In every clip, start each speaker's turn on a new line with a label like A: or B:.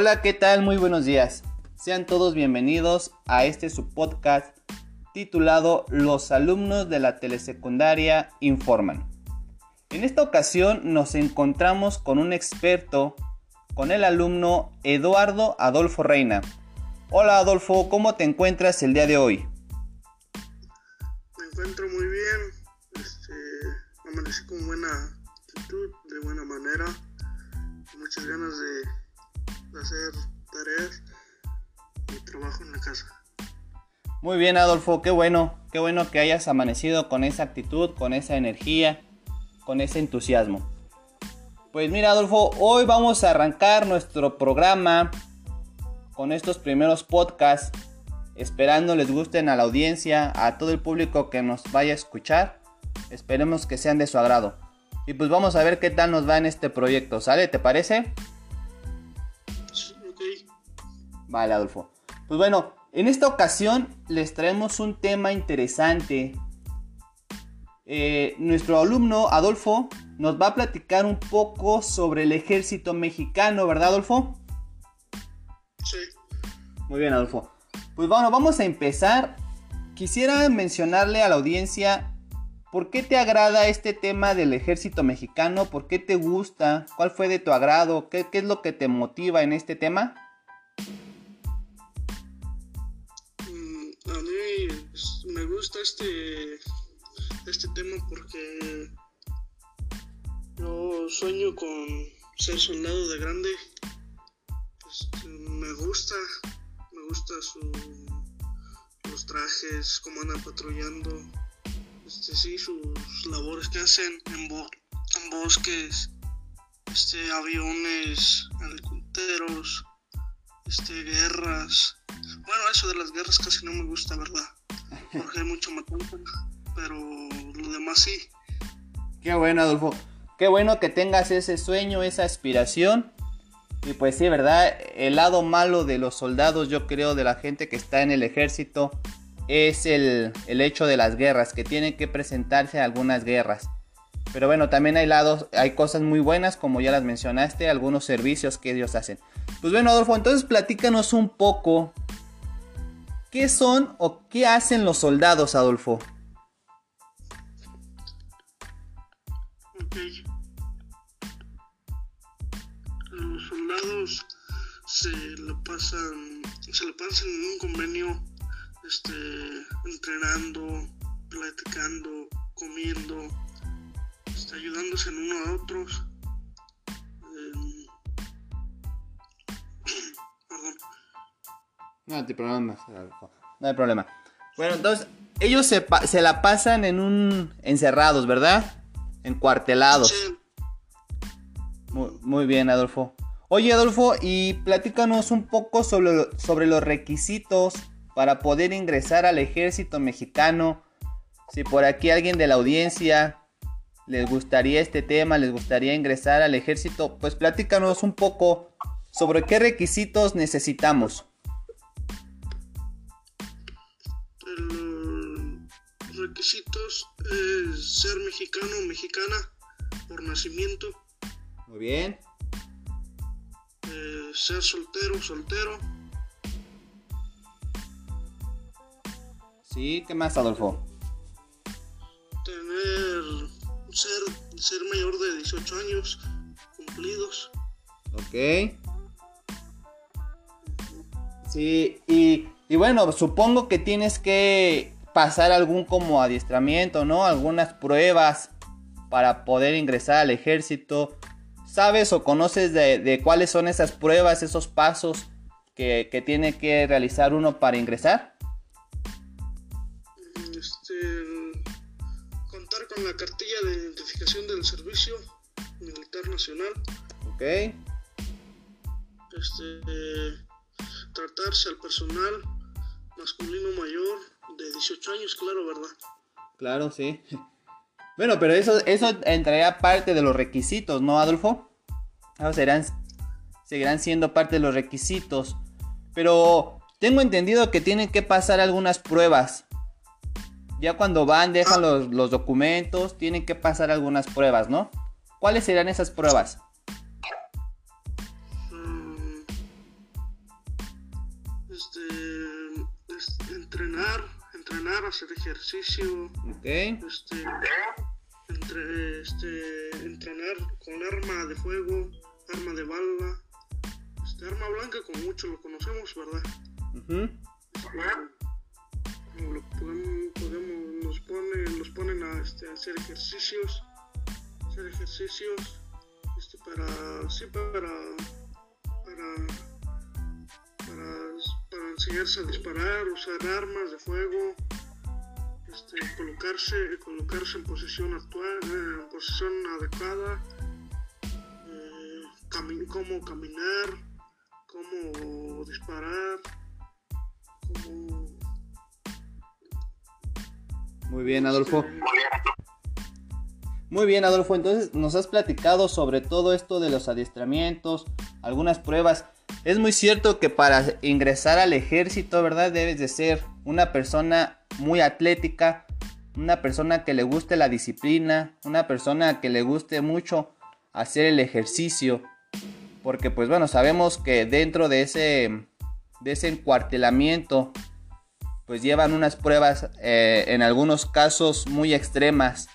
A: Hola, ¿qué tal? Muy buenos días. Sean todos bienvenidos a este su podcast titulado Los alumnos de la telesecundaria informan. En esta ocasión nos encontramos con un experto, con el alumno Eduardo Adolfo Reina. Hola Adolfo, ¿cómo te encuentras el día de hoy?
B: Me encuentro muy bien, este, amanecí con buena actitud, de buena manera, muchas ganas de, de hacer tareas y trabajo en la casa.
A: Muy bien Adolfo, qué bueno, qué bueno que hayas amanecido con esa actitud, con esa energía, con ese entusiasmo. Pues mira Adolfo, hoy vamos a arrancar nuestro programa con estos primeros podcasts, esperando les gusten a la audiencia, a todo el público que nos vaya a escuchar. Esperemos que sean de su agrado. Y pues vamos a ver qué tal nos va en este proyecto, ¿sale? ¿Te parece? Vale, Adolfo. Pues bueno, en esta ocasión les traemos un tema interesante. Eh, nuestro alumno Adolfo nos va a platicar un poco sobre el ejército mexicano, ¿verdad, Adolfo?
B: sí,
A: Muy bien, Adolfo. Pues bueno, vamos a empezar. Quisiera mencionarle a la audiencia por qué te agrada este tema del ejército mexicano, por qué te gusta, cuál fue de tu agrado, qué, qué es lo que te motiva en este tema.
B: Gusta este, este tema porque yo sueño con ser soldado de grande. Este, me gusta, me gusta su, los trajes, cómo andan patrullando, este, sí, sus labores que hacen en, bo- en bosques, este, aviones, helicópteros, este, guerras. Bueno, eso de las guerras casi no me gusta, ¿verdad? Porque hay mucho matanza, pero lo demás sí.
A: Qué bueno, Adolfo. Qué bueno que tengas ese sueño, esa aspiración. Y pues sí, ¿verdad? El lado malo de los soldados, yo creo, de la gente que está en el ejército, es el, el hecho de las guerras, que tienen que presentarse a algunas guerras. Pero bueno, también hay lados, hay cosas muy buenas, como ya las mencionaste, algunos servicios que ellos hacen. Pues bueno, Adolfo, entonces platícanos un poco. ¿Qué son o qué hacen los soldados, Adolfo?
B: Ok. Los soldados se lo pasan, se lo pasan en un convenio, este, entrenando, platicando, comiendo, este, ayudándose en uno a otros.
A: No hay problema, Adolfo. No hay problema. Bueno, entonces, ellos se, pa- se la pasan en un... encerrados, ¿verdad? Encuartelados.
B: Sí,
A: Muy, muy bien, Adolfo. Oye, Adolfo, y platícanos un poco sobre, lo- sobre los requisitos para poder ingresar al ejército mexicano. Si por aquí alguien de la audiencia les gustaría este tema, les gustaría ingresar al ejército, pues platícanos un poco sobre qué requisitos necesitamos.
B: Requisitos es ser mexicano o mexicana por nacimiento,
A: Muy bien.
B: eh, ser soltero, soltero,
A: Sí, ¿qué más, Adolfo?
B: tener ser, ser mayor de 18 años cumplidos.
A: Ok. Sí, y, y bueno, supongo que tienes que pasar algún como adiestramiento, ¿no? Algunas pruebas para poder ingresar al ejército. ¿Sabes o conoces de, de cuáles son esas pruebas, esos pasos que, que tiene que realizar uno para ingresar?
B: Este, contar con la cartilla de identificación del Servicio Militar Nacional.
A: Ok.
B: Este, tratarse al personal masculino mayor de 18 años, claro, ¿verdad?
A: Claro, sí. Bueno, pero eso, eso entraría parte de los requisitos, ¿no, Adolfo? Ah, serán, seguirán siendo parte de los requisitos. Pero tengo entendido que tienen que pasar algunas pruebas. Ya cuando van, dejan ah. los, los, documentos, tienen que pasar algunas pruebas, ¿no? ¿Cuáles serán esas pruebas?
B: Mm, este entrenar entrenar, hacer ejercicio.
A: Ok.
B: Este, entre, este, entrenar con arma de fuego, arma de bala. Este, arma blanca, como muchos lo conocemos, ¿verdad? Lo podemos, podemos- nos, ponen, nos ponen a este, a hacer ejercicios, hacer ejercicios, este, para, sí, para, para enseñarse a disparar, usar armas de fuego, este, colocarse, colocarse en posición actual, eh, en posición adecuada, eh, cami- cómo caminar, cómo disparar, cómo
A: Muy bien, Adolfo. Muy bien, Adolfo. Entonces nos has platicado sobre todo esto de los adiestramientos, algunas pruebas. Es muy cierto que para ingresar al ejército, ¿verdad? Debes de ser una persona muy atlética, una persona que le guste la disciplina, una persona que le guste mucho hacer el ejercicio. Porque pues bueno, sabemos que dentro de ese, de ese encuartelamiento pues llevan unas pruebas eh, en algunos casos muy extremas.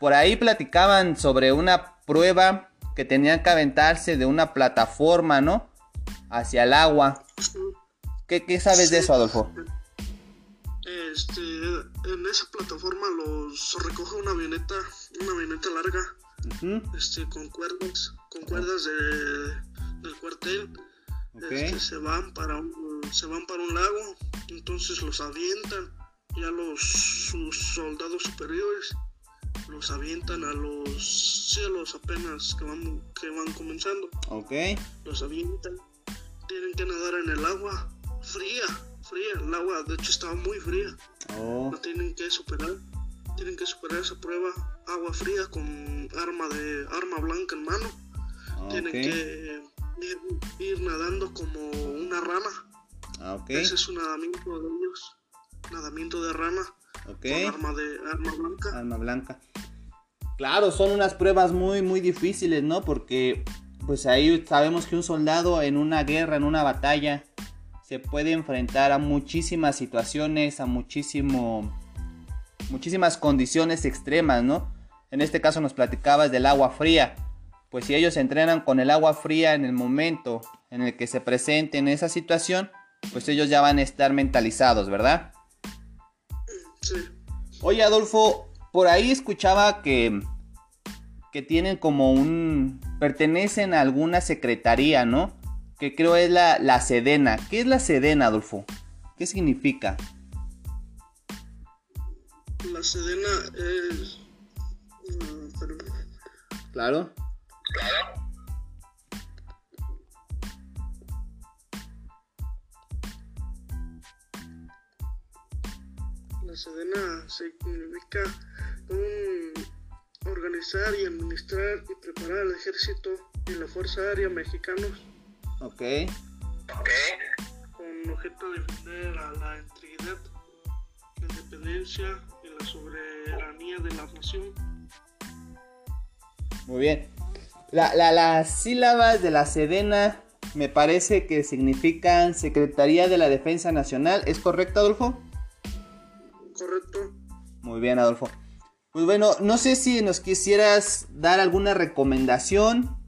A: Por ahí platicaban sobre una prueba que tenían que aventarse de una plataforma, ¿no? Hacia el agua. ¿Qué, qué sabes de eso, Adolfo?
B: Este, en esa plataforma los recoge una avioneta, una avioneta larga, este, con cuerdas, con cuerdas de, del cuartel. Este, se van para un, se van para un lago, entonces los avientan ya los sus soldados superiores los avientan a los cielos apenas que van que van comenzando,
A: Ok.
B: los avientan, tienen que nadar en el agua fría, fría, el agua de hecho estaba muy fría.
A: Oh,
B: no tienen que superar tienen que superar esa prueba agua fría con arma de arma blanca en mano tienen
A: ok.
B: que ir, ir nadando como una rana
A: Ah,
B: ese es un nadamiento de ellos nadamiento de rana
A: Ok.
B: con arma de arma blanca
A: Alma blanca. Claro, son unas pruebas muy, muy difíciles, ¿no? Porque, pues ahí sabemos que un soldado en una guerra, en una batalla, se puede enfrentar a muchísimas situaciones, a muchísimo, muchísimas condiciones extremas, ¿no? En este caso nos platicabas del agua fría. Pues si ellos entrenan con el agua fría en el momento en el que se presenten esa situación, pues ellos ya van a estar mentalizados, ¿verdad?
B: sí
A: Oye, Adolfo, por ahí escuchaba que, que tienen como un... pertenecen a alguna secretaría, ¿no? Que creo es la, la Sedena. ¿Qué es la Sedena, Adolfo? ¿Qué significa?
B: la sedena es mm,
A: Claro.
B: la sedena significa un organizar y administrar y preparar el ejército y la fuerza aérea mexicanos
A: Ok.
B: con objeto de defender a la integridad, la independencia y la soberanía de la nación.
A: Muy bien. La- la- las sílabas de la Sedena me parece que significan Secretaría de la Defensa Nacional. ¿Es correcto, Adolfo?
B: ¿Correcto?
A: Muy bien, Adolfo. Pues bueno, no sé si nos quisieras dar alguna recomendación,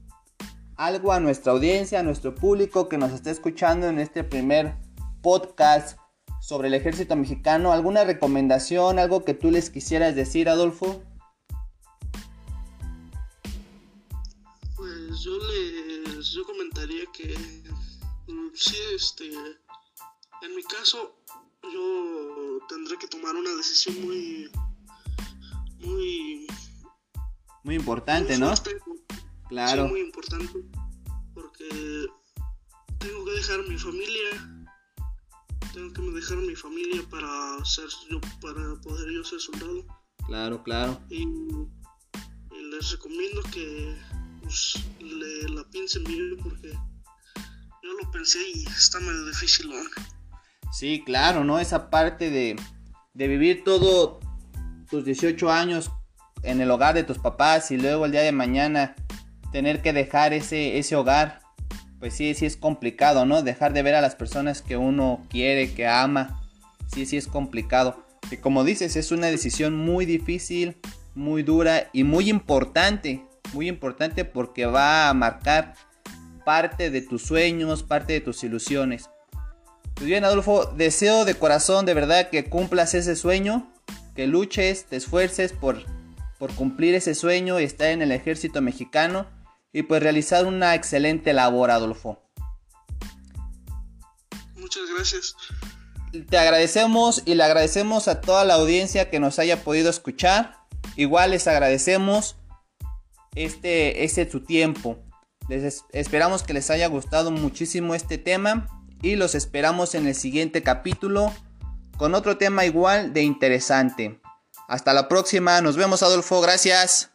A: algo a nuestra audiencia, a nuestro público que nos está escuchando en este primer podcast sobre el ejército mexicano, alguna recomendación, algo que tú les quisieras decir, Adolfo.
B: Pues yo les yo comentaría que mm, sí, este, en mi caso yo tendré que tomar una decisión muy, muy,
A: Muy importante,
B: muy
A: ¿no? Claro.
B: sí, muy importante, porque tengo que dejar mi familia, tengo que dejar mi familia para ser yo, para poder yo ser soldado.
A: Claro, claro.
B: y, y les recomiendo que pues, le la piensen bien porque yo lo pensé y está medio difícil ¿no?
A: Sí, claro, ¿no? Esa parte de, de vivir todo tus 18 años en el hogar de tus papás y luego el día de mañana tener que dejar ese, ese hogar, pues sí, sí es complicado, ¿no? Dejar de ver a las personas que uno quiere, que ama. sí, sí es complicado. Y como dices, es una decisión muy difícil, muy dura y muy importante. Muy importante porque va a marcar parte de tus sueños, parte de tus ilusiones. Pues bien, Adolfo, deseo de corazón de verdad que cumplas ese sueño, que luches, te esfuerces por, por cumplir ese sueño y estar en el ejército mexicano y pues realizar una excelente labor, Adolfo.
B: Muchas gracias.
A: Te agradecemos y le agradecemos a toda la audiencia que nos haya podido escuchar. Igual les agradecemos este, este su tiempo. Les esperamos que les haya gustado muchísimo este tema y los esperamos en el siguiente capítulo con otro tema igual de interesante. Hasta la próxima, nos vemos Adolfo, gracias.